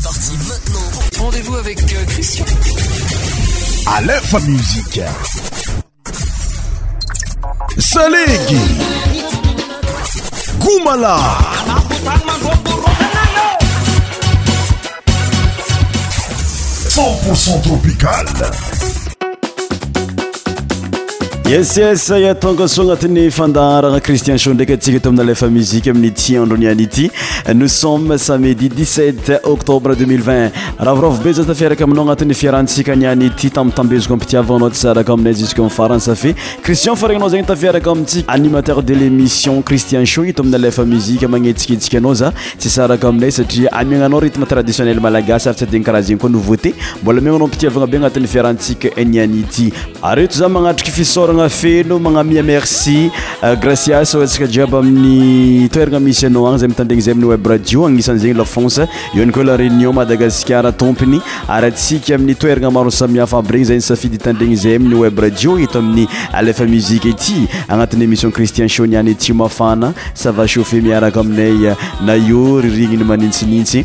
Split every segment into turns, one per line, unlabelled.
C'est parti maintenant. Rendez-vous avec euh, Christian. À l'info musique. Salégui.
Goumala. 100% tropical.
eses tonkoso anatin'ny fandaharana cristieo ndraiky asika aina muzik amindray nsmsamei 7 tbre 00aaeaaia nay faraain ny taiaka saiater de lémission crii nafeno magnamia merci euh, gracias ontsika jiaby amin'ny toerana misy anao agny zay mitandregn zay amin'ny web radio agnisany zegny lafonsa eo any koa la réunion madagaskar tompiny aryatsika amin'ny toerana maro samiafaaby regny zay n safidy hitandregny zay amin'ny web radio ito amin'ny alefa muzike ity anatin'ny émission cristian chauniana etimafana sava chaufe miaraka aminay nayoryrigniny manintsinintsy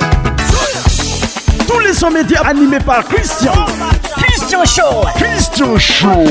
Émission média animés par Christian. Christian Show. Christian Show.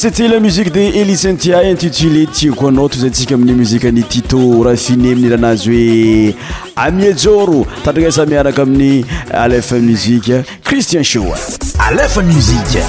c'été la musique de elicintia intitulé tiako anao to zay ntsika amin'ny muzikeni tito raha fineminy rahanazy hoe amiajoro tandrakasamiaraka aminy alefa muzike christian shoa
alefa muzike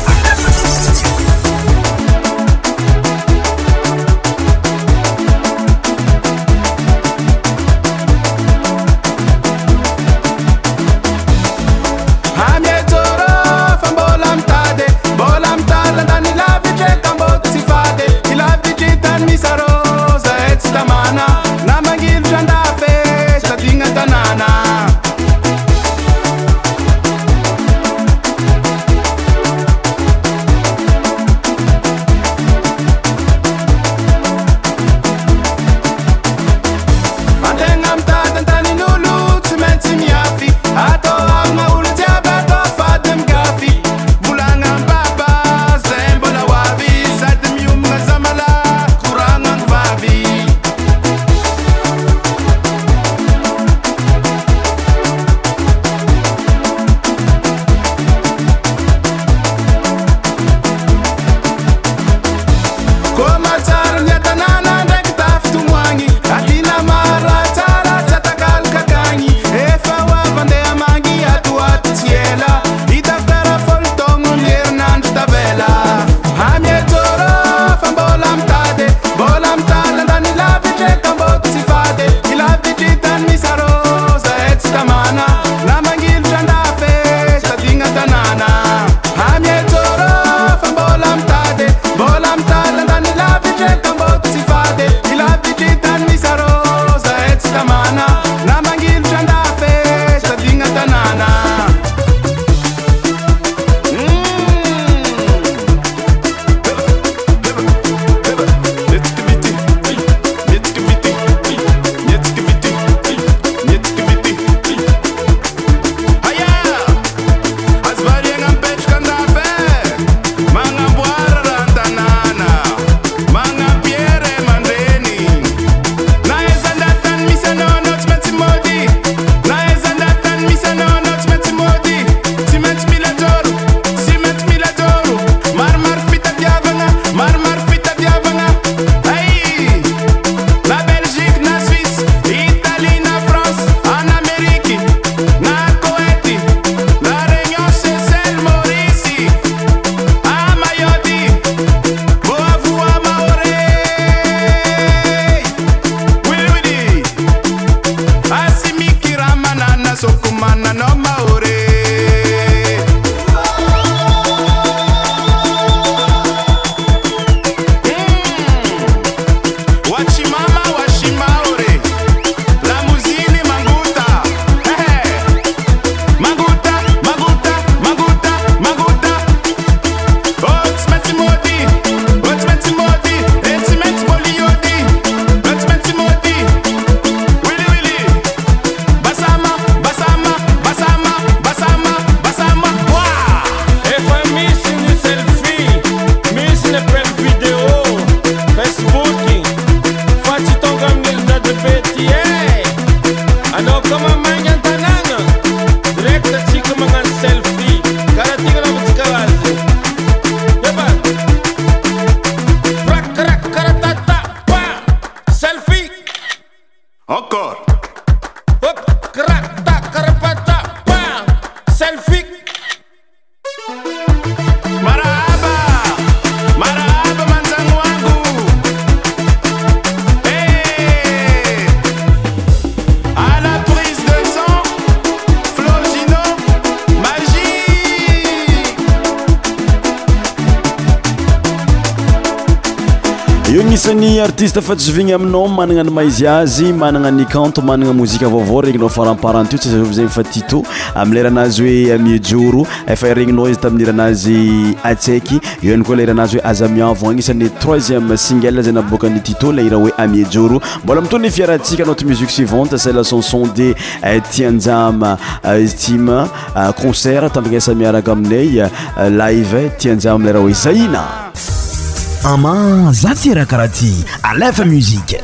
z taaaatik namusi ivante
secansontiaiceomazay rakaraha ty La Musique.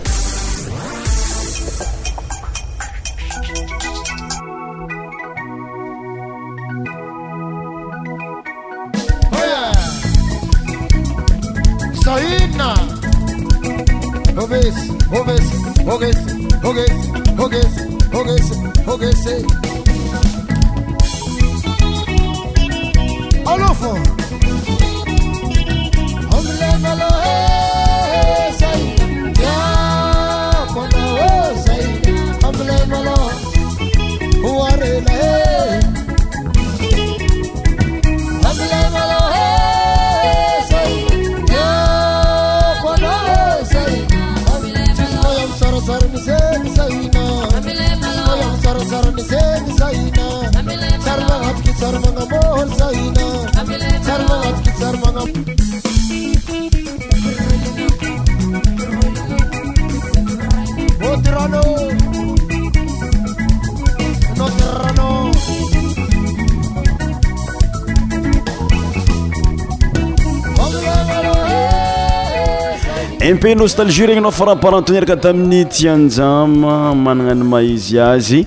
imp nostalgie regny nao faraparetton raka tamin'ny tianjama manana ny maizy azy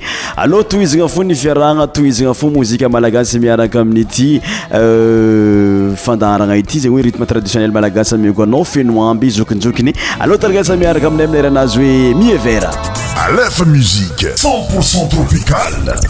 aloha tohizana fo nifiaragna tohizana fo mozika malagasy miaraka amin'ity euh, fandaharana ity zegny oe rythme traditionnel malagasy amiakoanao fenoamby zokinzokiny aloa targasa miaraka
aminay amin'na ranazy hoe mievera alefa muziqe c0ntpocent tropicale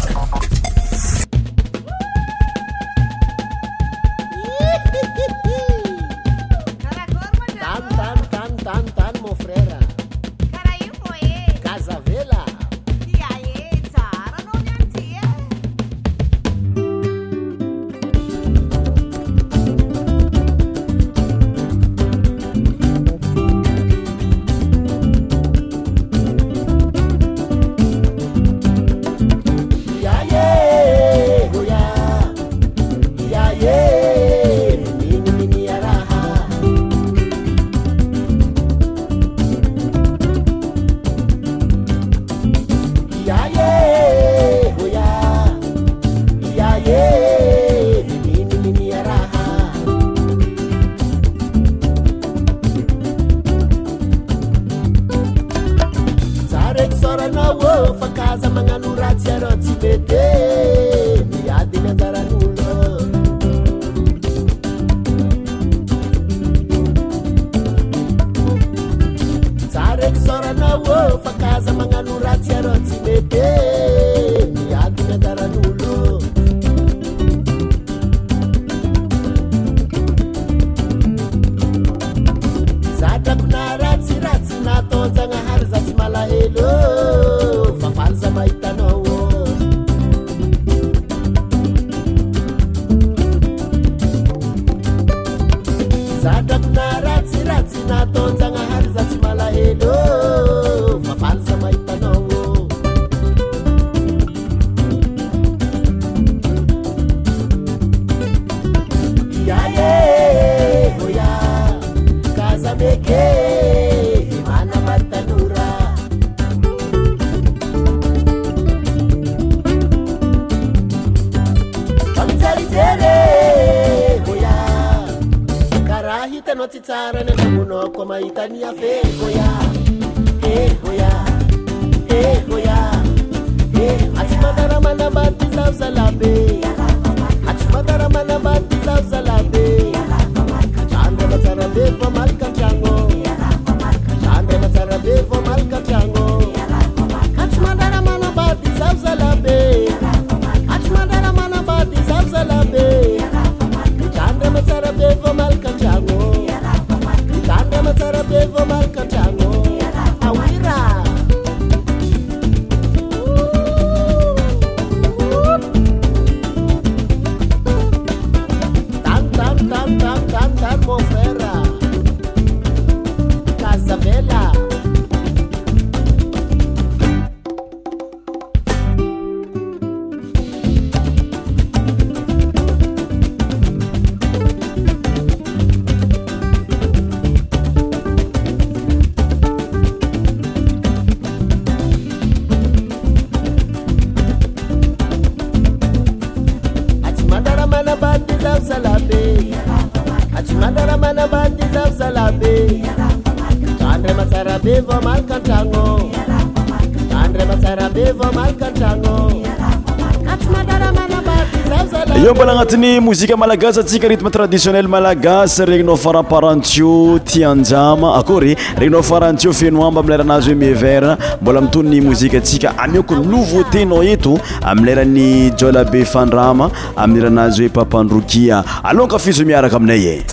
ny mozika malagasy atsika ritme traditionnel malagasy regninao faraparantio tianjama akory e regninao farantio feno amba amleranazy hoe méver mbola mitonyny mozika atsika amiako nouveau tenao eto amileran'ny jolabe fandrama amieranazy hoe papandrokia aloka fizo miaraka aminay e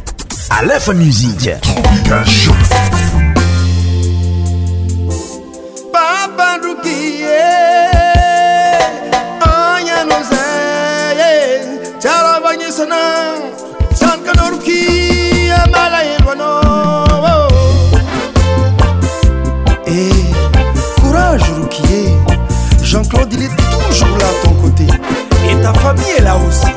alefa mzika il est toujours là à ton côté. Et ta famille est là aussi.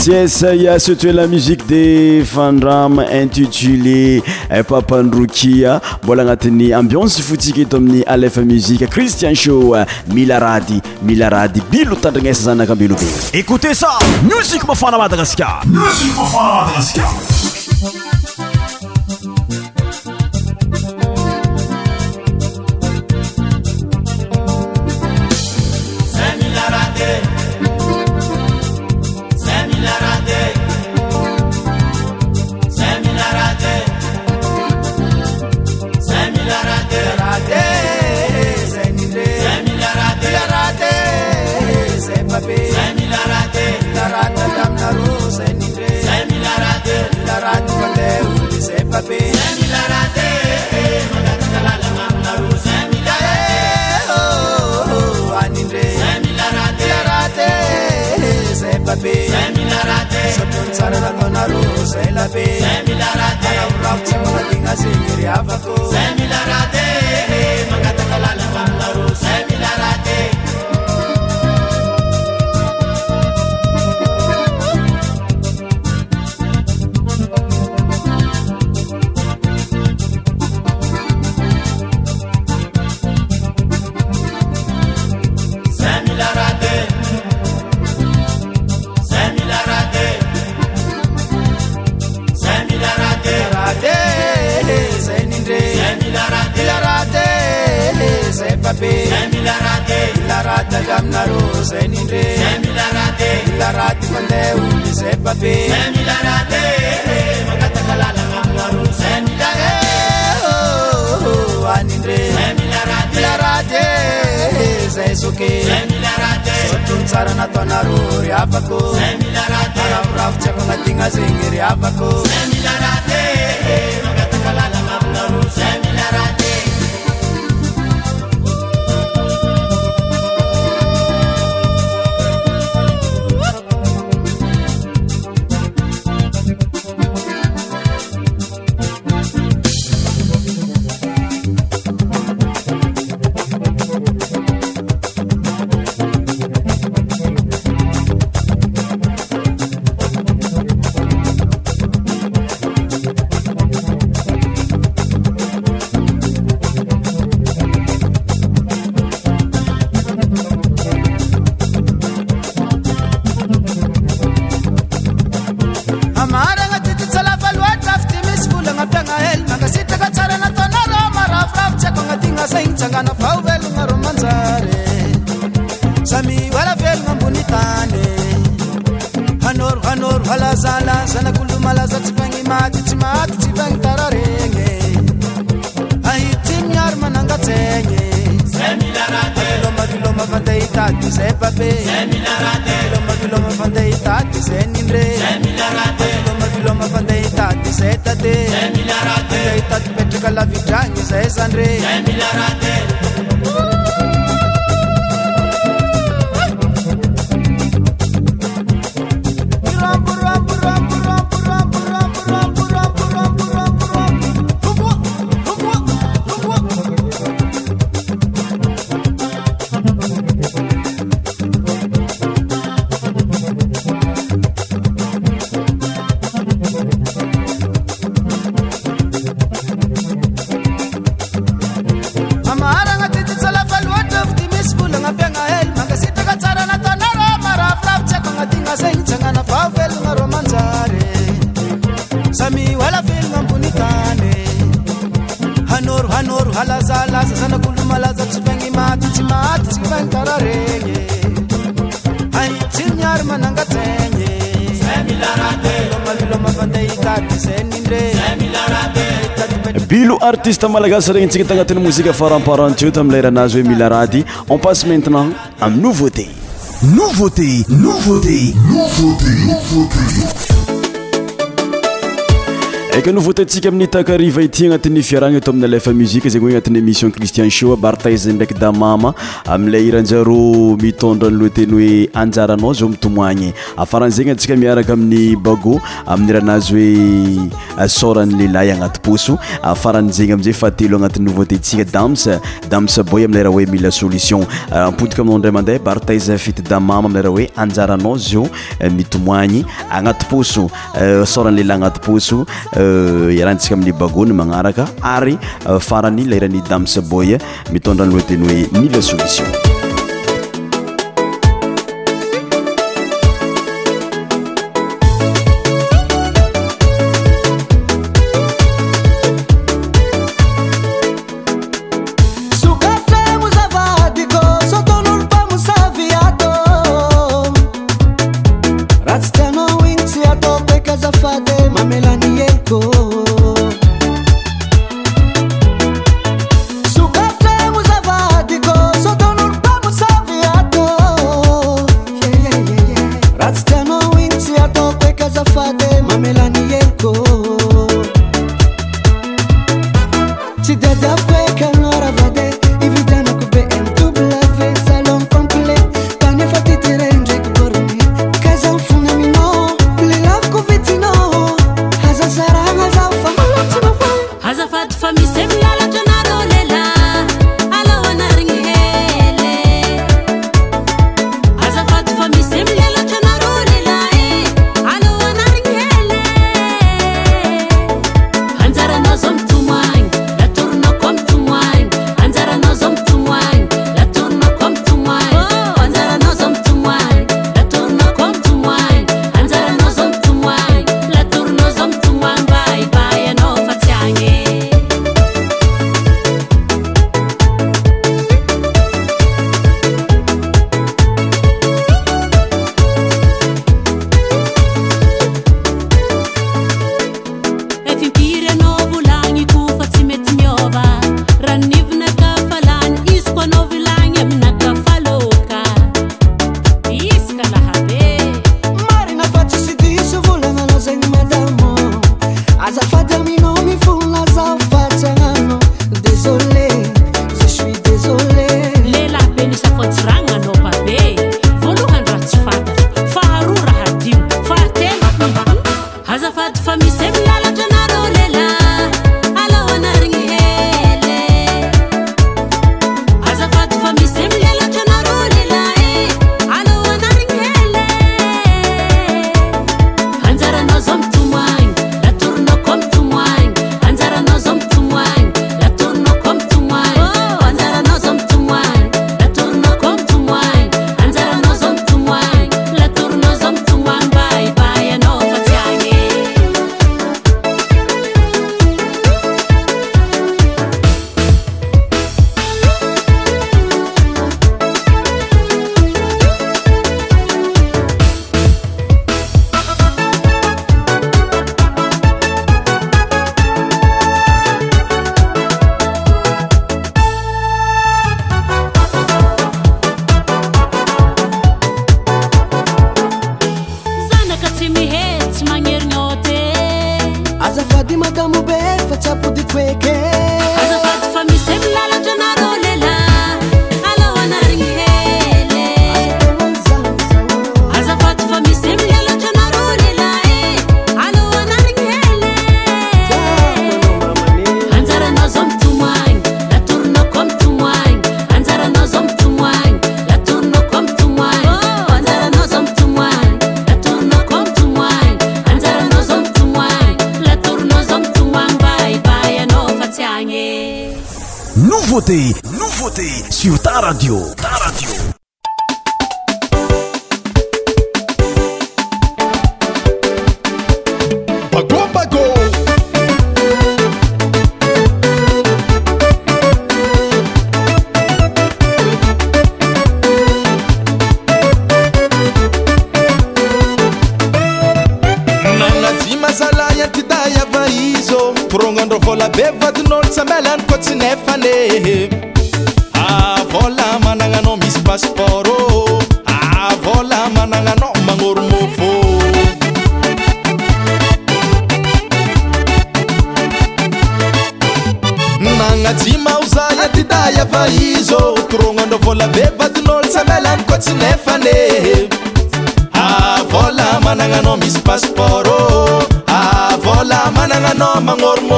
siesaya setoela musique de fandrame intitulé euh, papandrokia mbola agnatin'ny ambionse fotsika eto amin'ny alefa muzike christian show euh, mila rady mila rady bilo tandrignaisa zaakambelo be écoute ça musik mafana madagaskarmusifaamdagaska
ztadzahytatypetraka lavio dranno zaa zandre
artiste malagasa regny ntsika tanatin'ny mozika farmparanto tamileranazy hoe mila rady on passe maintenant am nouveauty nouveau ty nouveau ty oveautt kanovatétsika amin'ny takariva ity anati'ny firana atamin'ny lamiy anat'ymissionristian ba rtzraymamal doezeysamiarakaaminyzy oeaaeyaatésalrhoeiaikaaa nramandebaziaroemaanats Eh, irahantsika amin'ny bagony magnaraka ary eh, farany lairan'ny dame seboye eh, mitondra anoa teny hoe ni la solution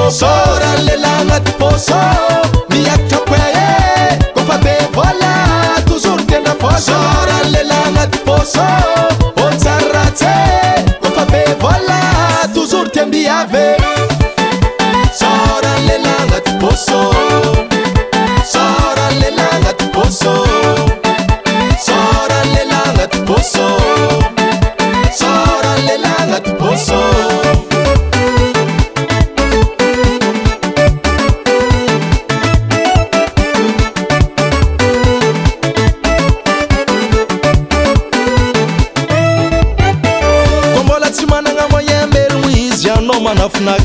Órale la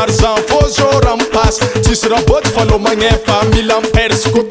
arzan fô zao ra mpasy tsisy rahaboaty fa anao magnefa mila mperscot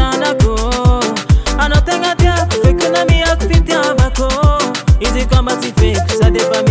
anaco anotenatiak fecunamiacfitiavaco isicomasife adea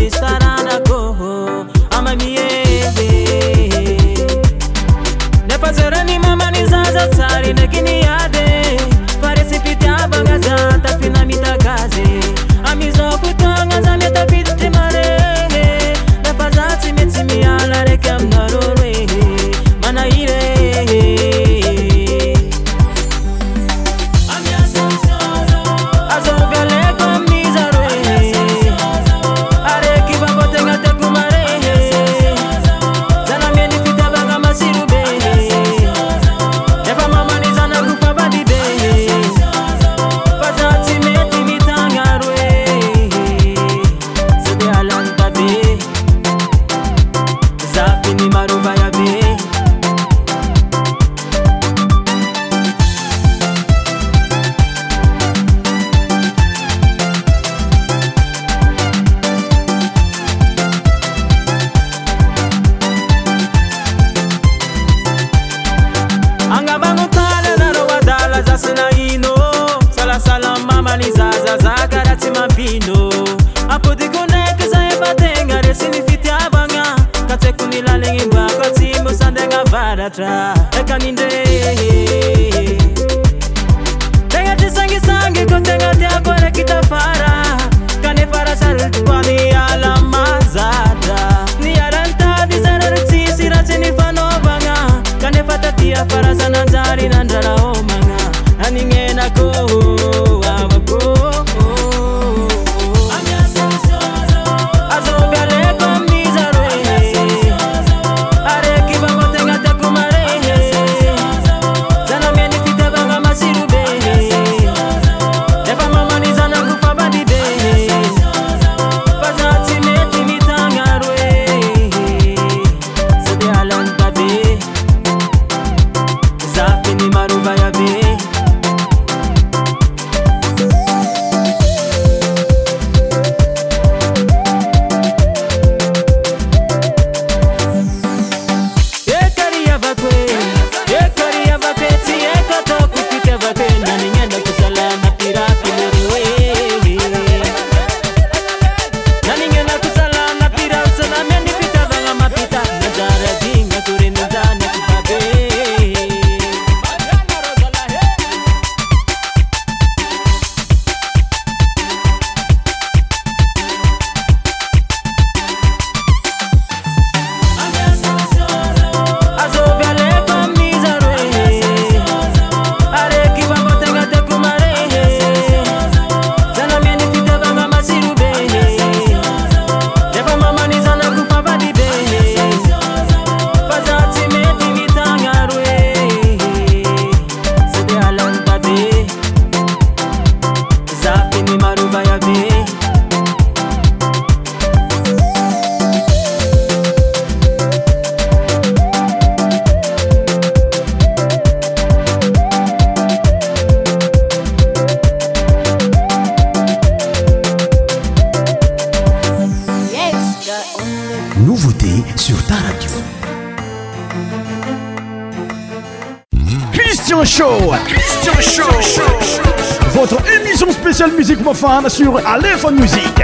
sur Aléphone Music.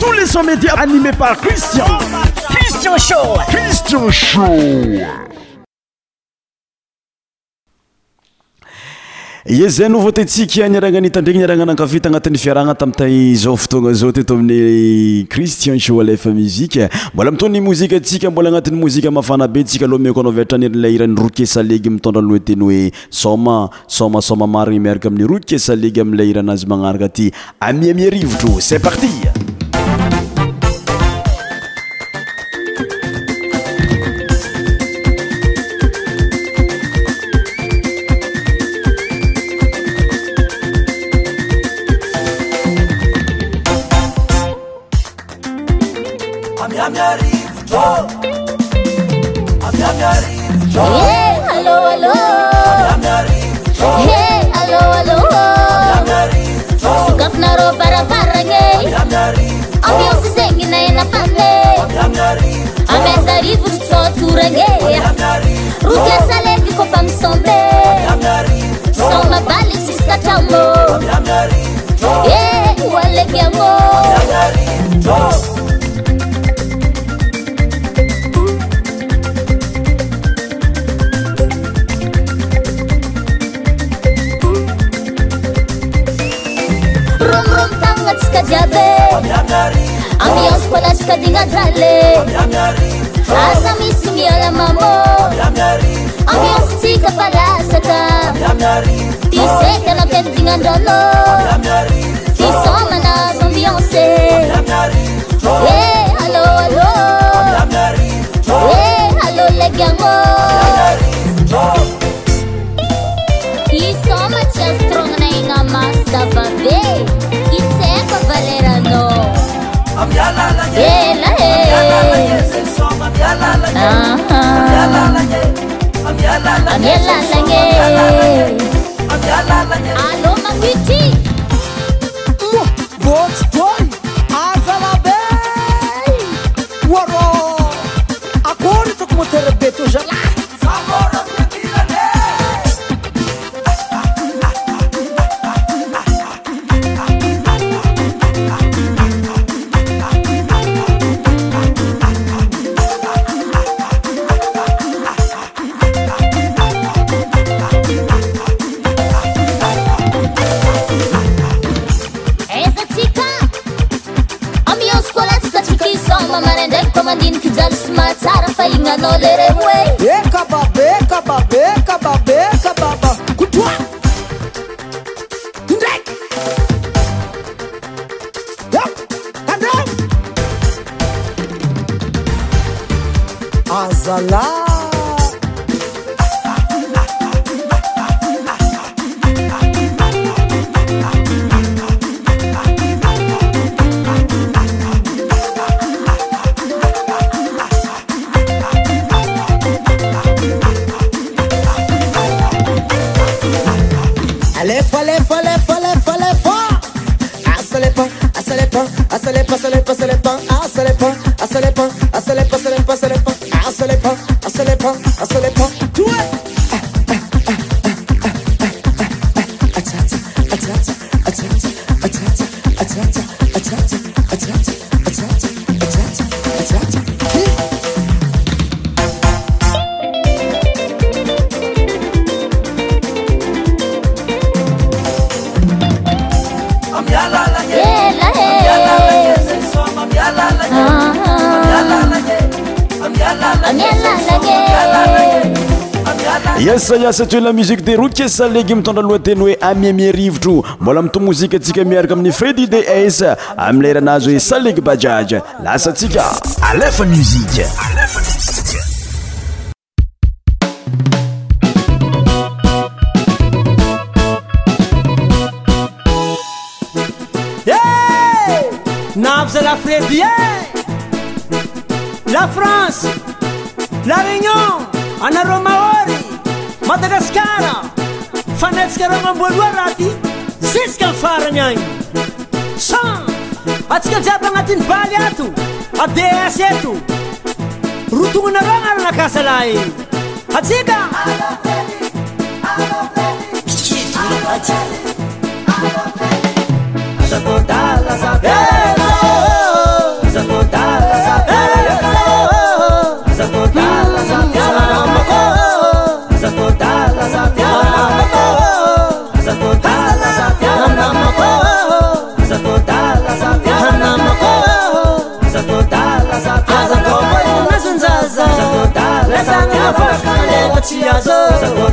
Tous les sons médias animés par Christian. Christian Show. Christian Show. ia zay nova tentsika niaragnanytandriky ni aragnanankafeta agnatin'ny fiaragna tamitay zao fotoagna zao teto amin'ny cristian so lefa muzika mbola mito ny mozika tsika mbola agnatin'ny mozika mafanabe ntsika aloha mikoanaovirtrany la iran'ny rokesalege mitondraloa teny hoe soma soma soma mariny miaraka amin'ny rokesalege amila iranazy magnaraka aty amiami rivotro c'e parti sa t hoe la musique de roukie saleg mitondralohateny hoe amimi rivotro mbola mitomozika atsika miaraka amin'ny fredi de s amleiranazy hoe saleg bajaje lasatsikaami
madagasikara fanaitsaka raa mamboaloha raty zesyka mifaragna any sa atsika jiaby agnatin'ny baly ato ads eto rotonanara agnalanakasalah iy atsika
andloae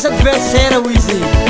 essa conversa era o Easy.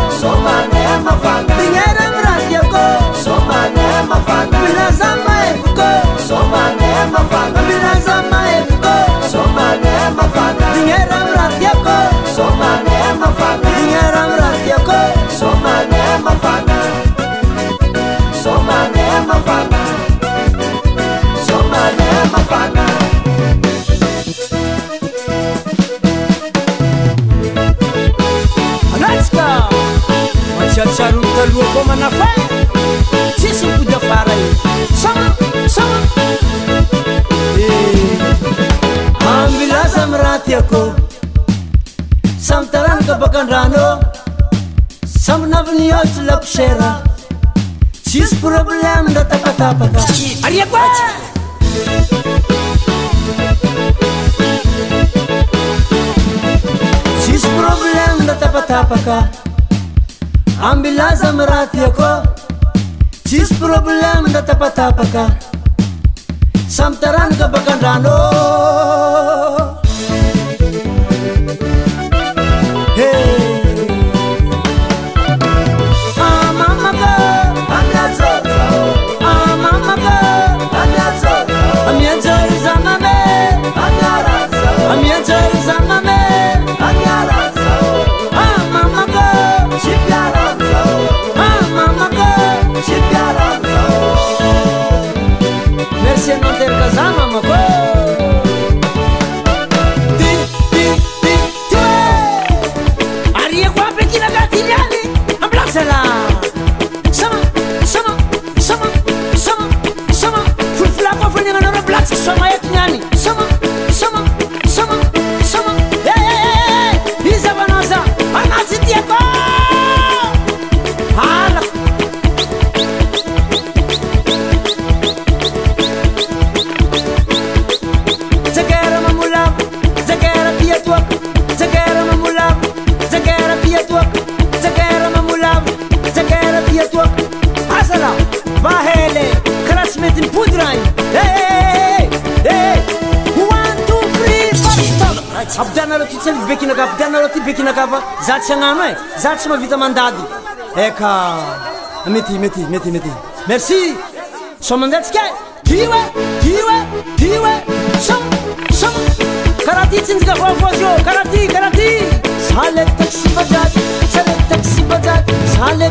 alasika matsiatsianotaloako manafay ambilazamiraty akô sambytaranakabakan-drano samby naviniotry lapsera sisy prôblèmnda tapatapakasyprblèna ppk ambilazairatako Sis problem tapa tapatapaka Samtaran ka rano. Hey Amiazar zamame Amiazar zamame się naderka za mamą itsyali bekinakapa denara ty bekinakapa zatsy anano e za tsy mahvita mandady eka mty mt mtmt merci smandehtsik ty y y karaha ty tsnjika vovozo karahty karahty lek tasektkta ektakta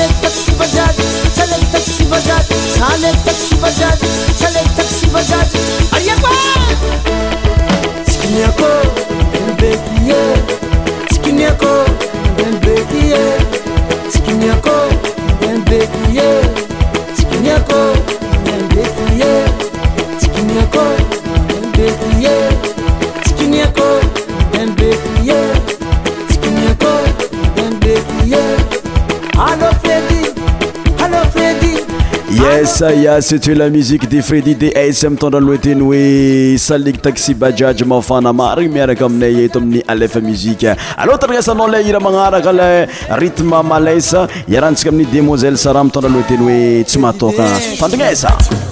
eta उठा ले टैक्सी बजाज चले टैक्सी बजाज अरे
saya cetoe la musique de fredi de esa mitondralohateny hoe salig taxi bajaje mafana marigny miaraka aminay eto amin'ny alefa muziqe alôoa tandrignasanao le ira magnaraka la rytme malasa iaranntsika amin'ny démoiselle sara mitondralohateny hoe tsy mahatoka tandragnesan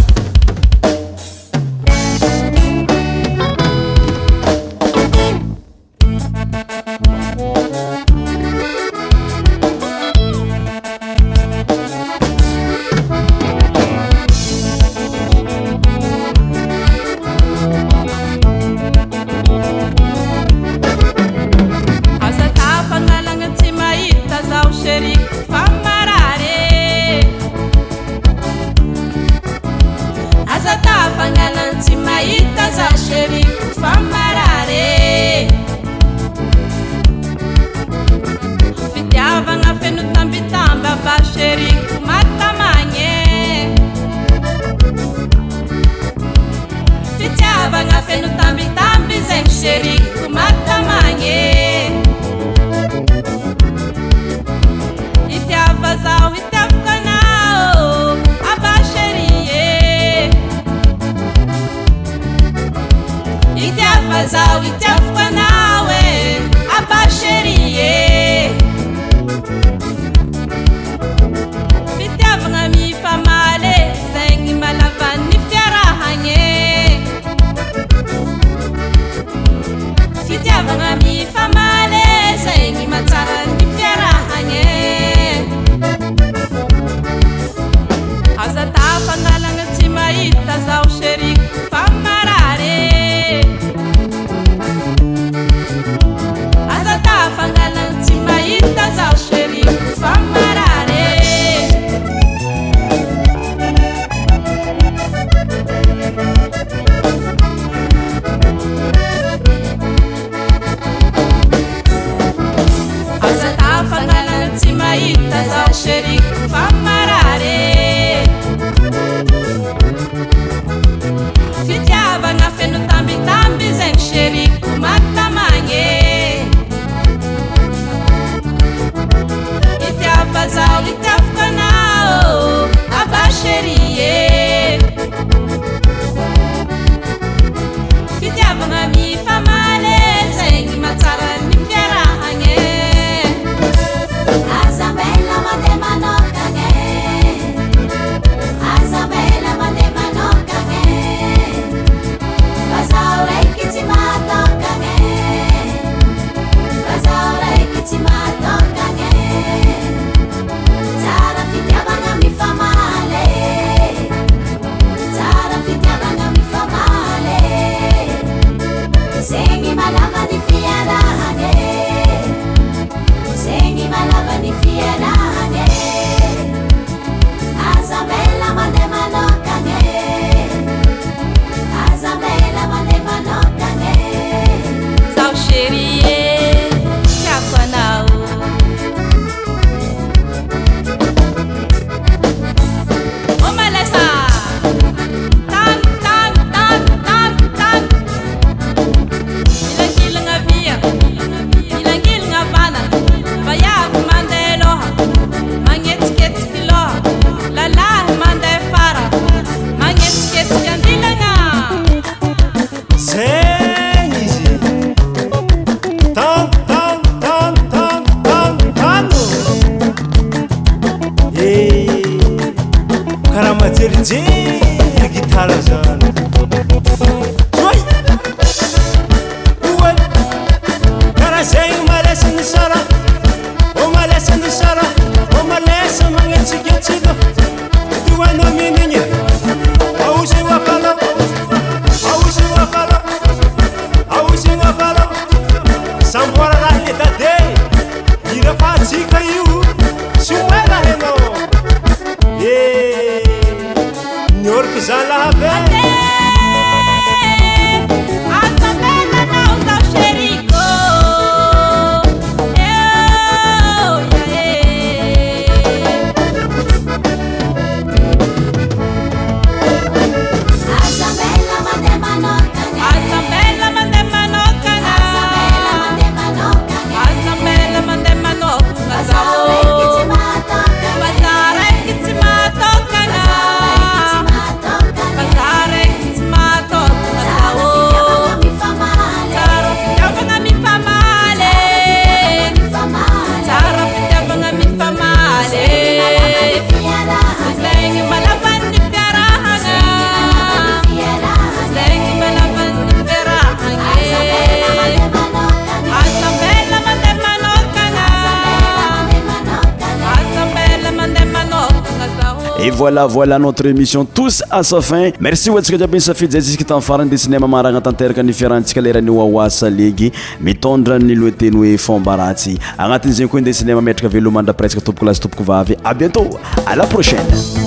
notre émission tous à sa fin merci ohatsika diabyny safidyzay ziska tain' farany de sinema marahagnatanteraka nyfiarantsika leranioaoasa legy mitondra niloateny hoe fomba ratsy agnatin'zagy koa nde sinema mietraka velomandra presue topoko lasy topoko vavy a bientôt a la prochaine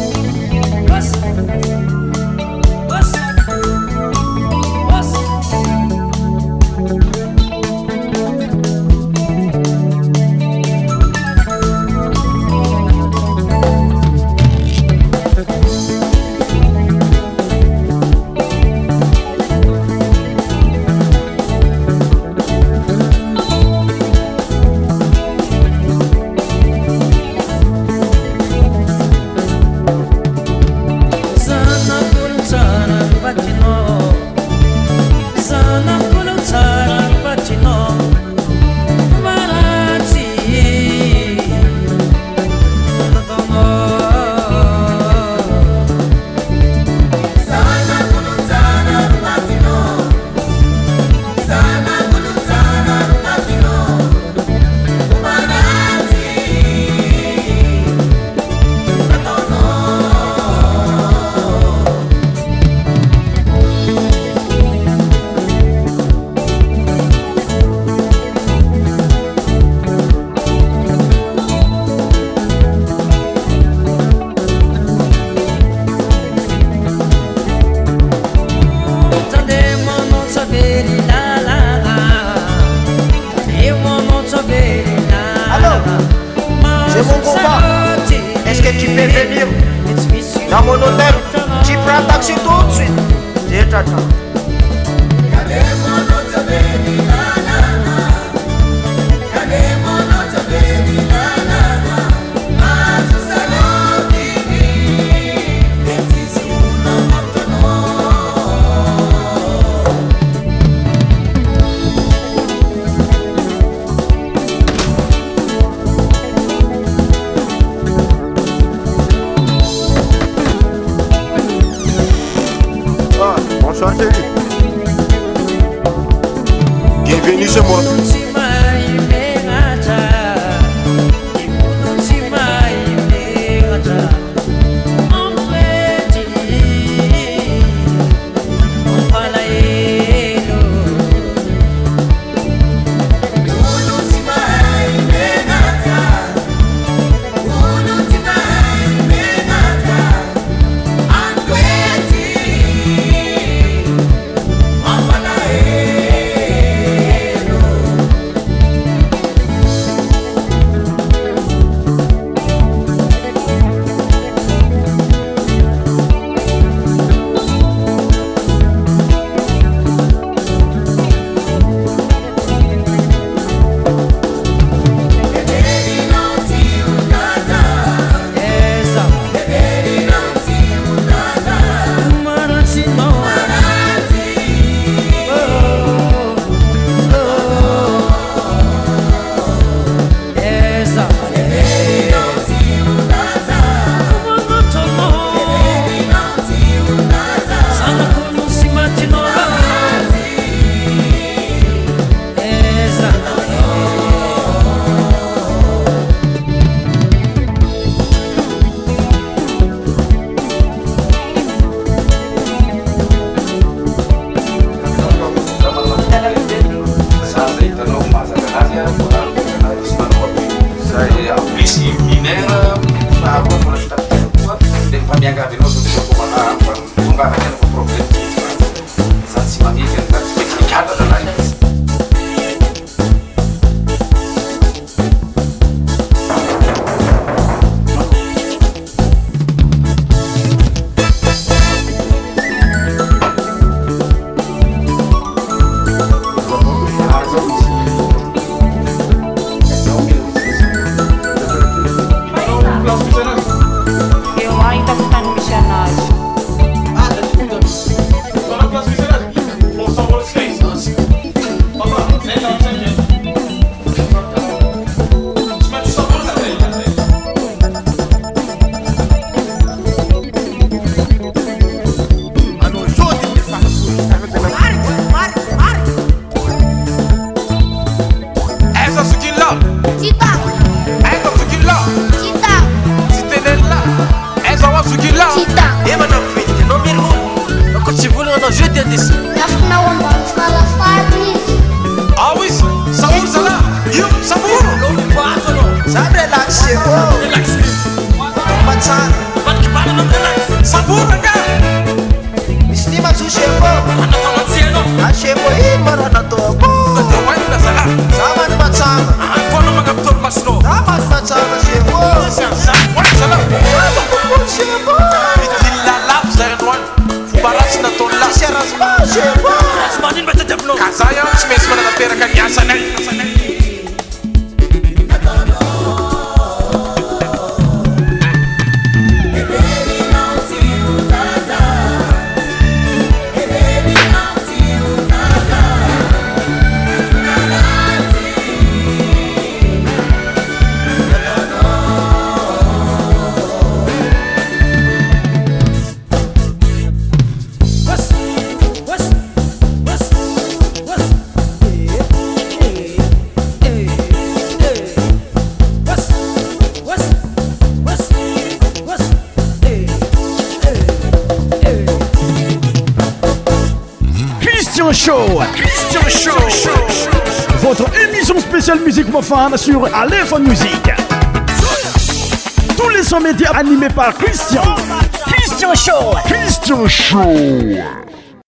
sur Aléphone Music. Tous les sons médias animés par Christian. Christian Show. Christian Show.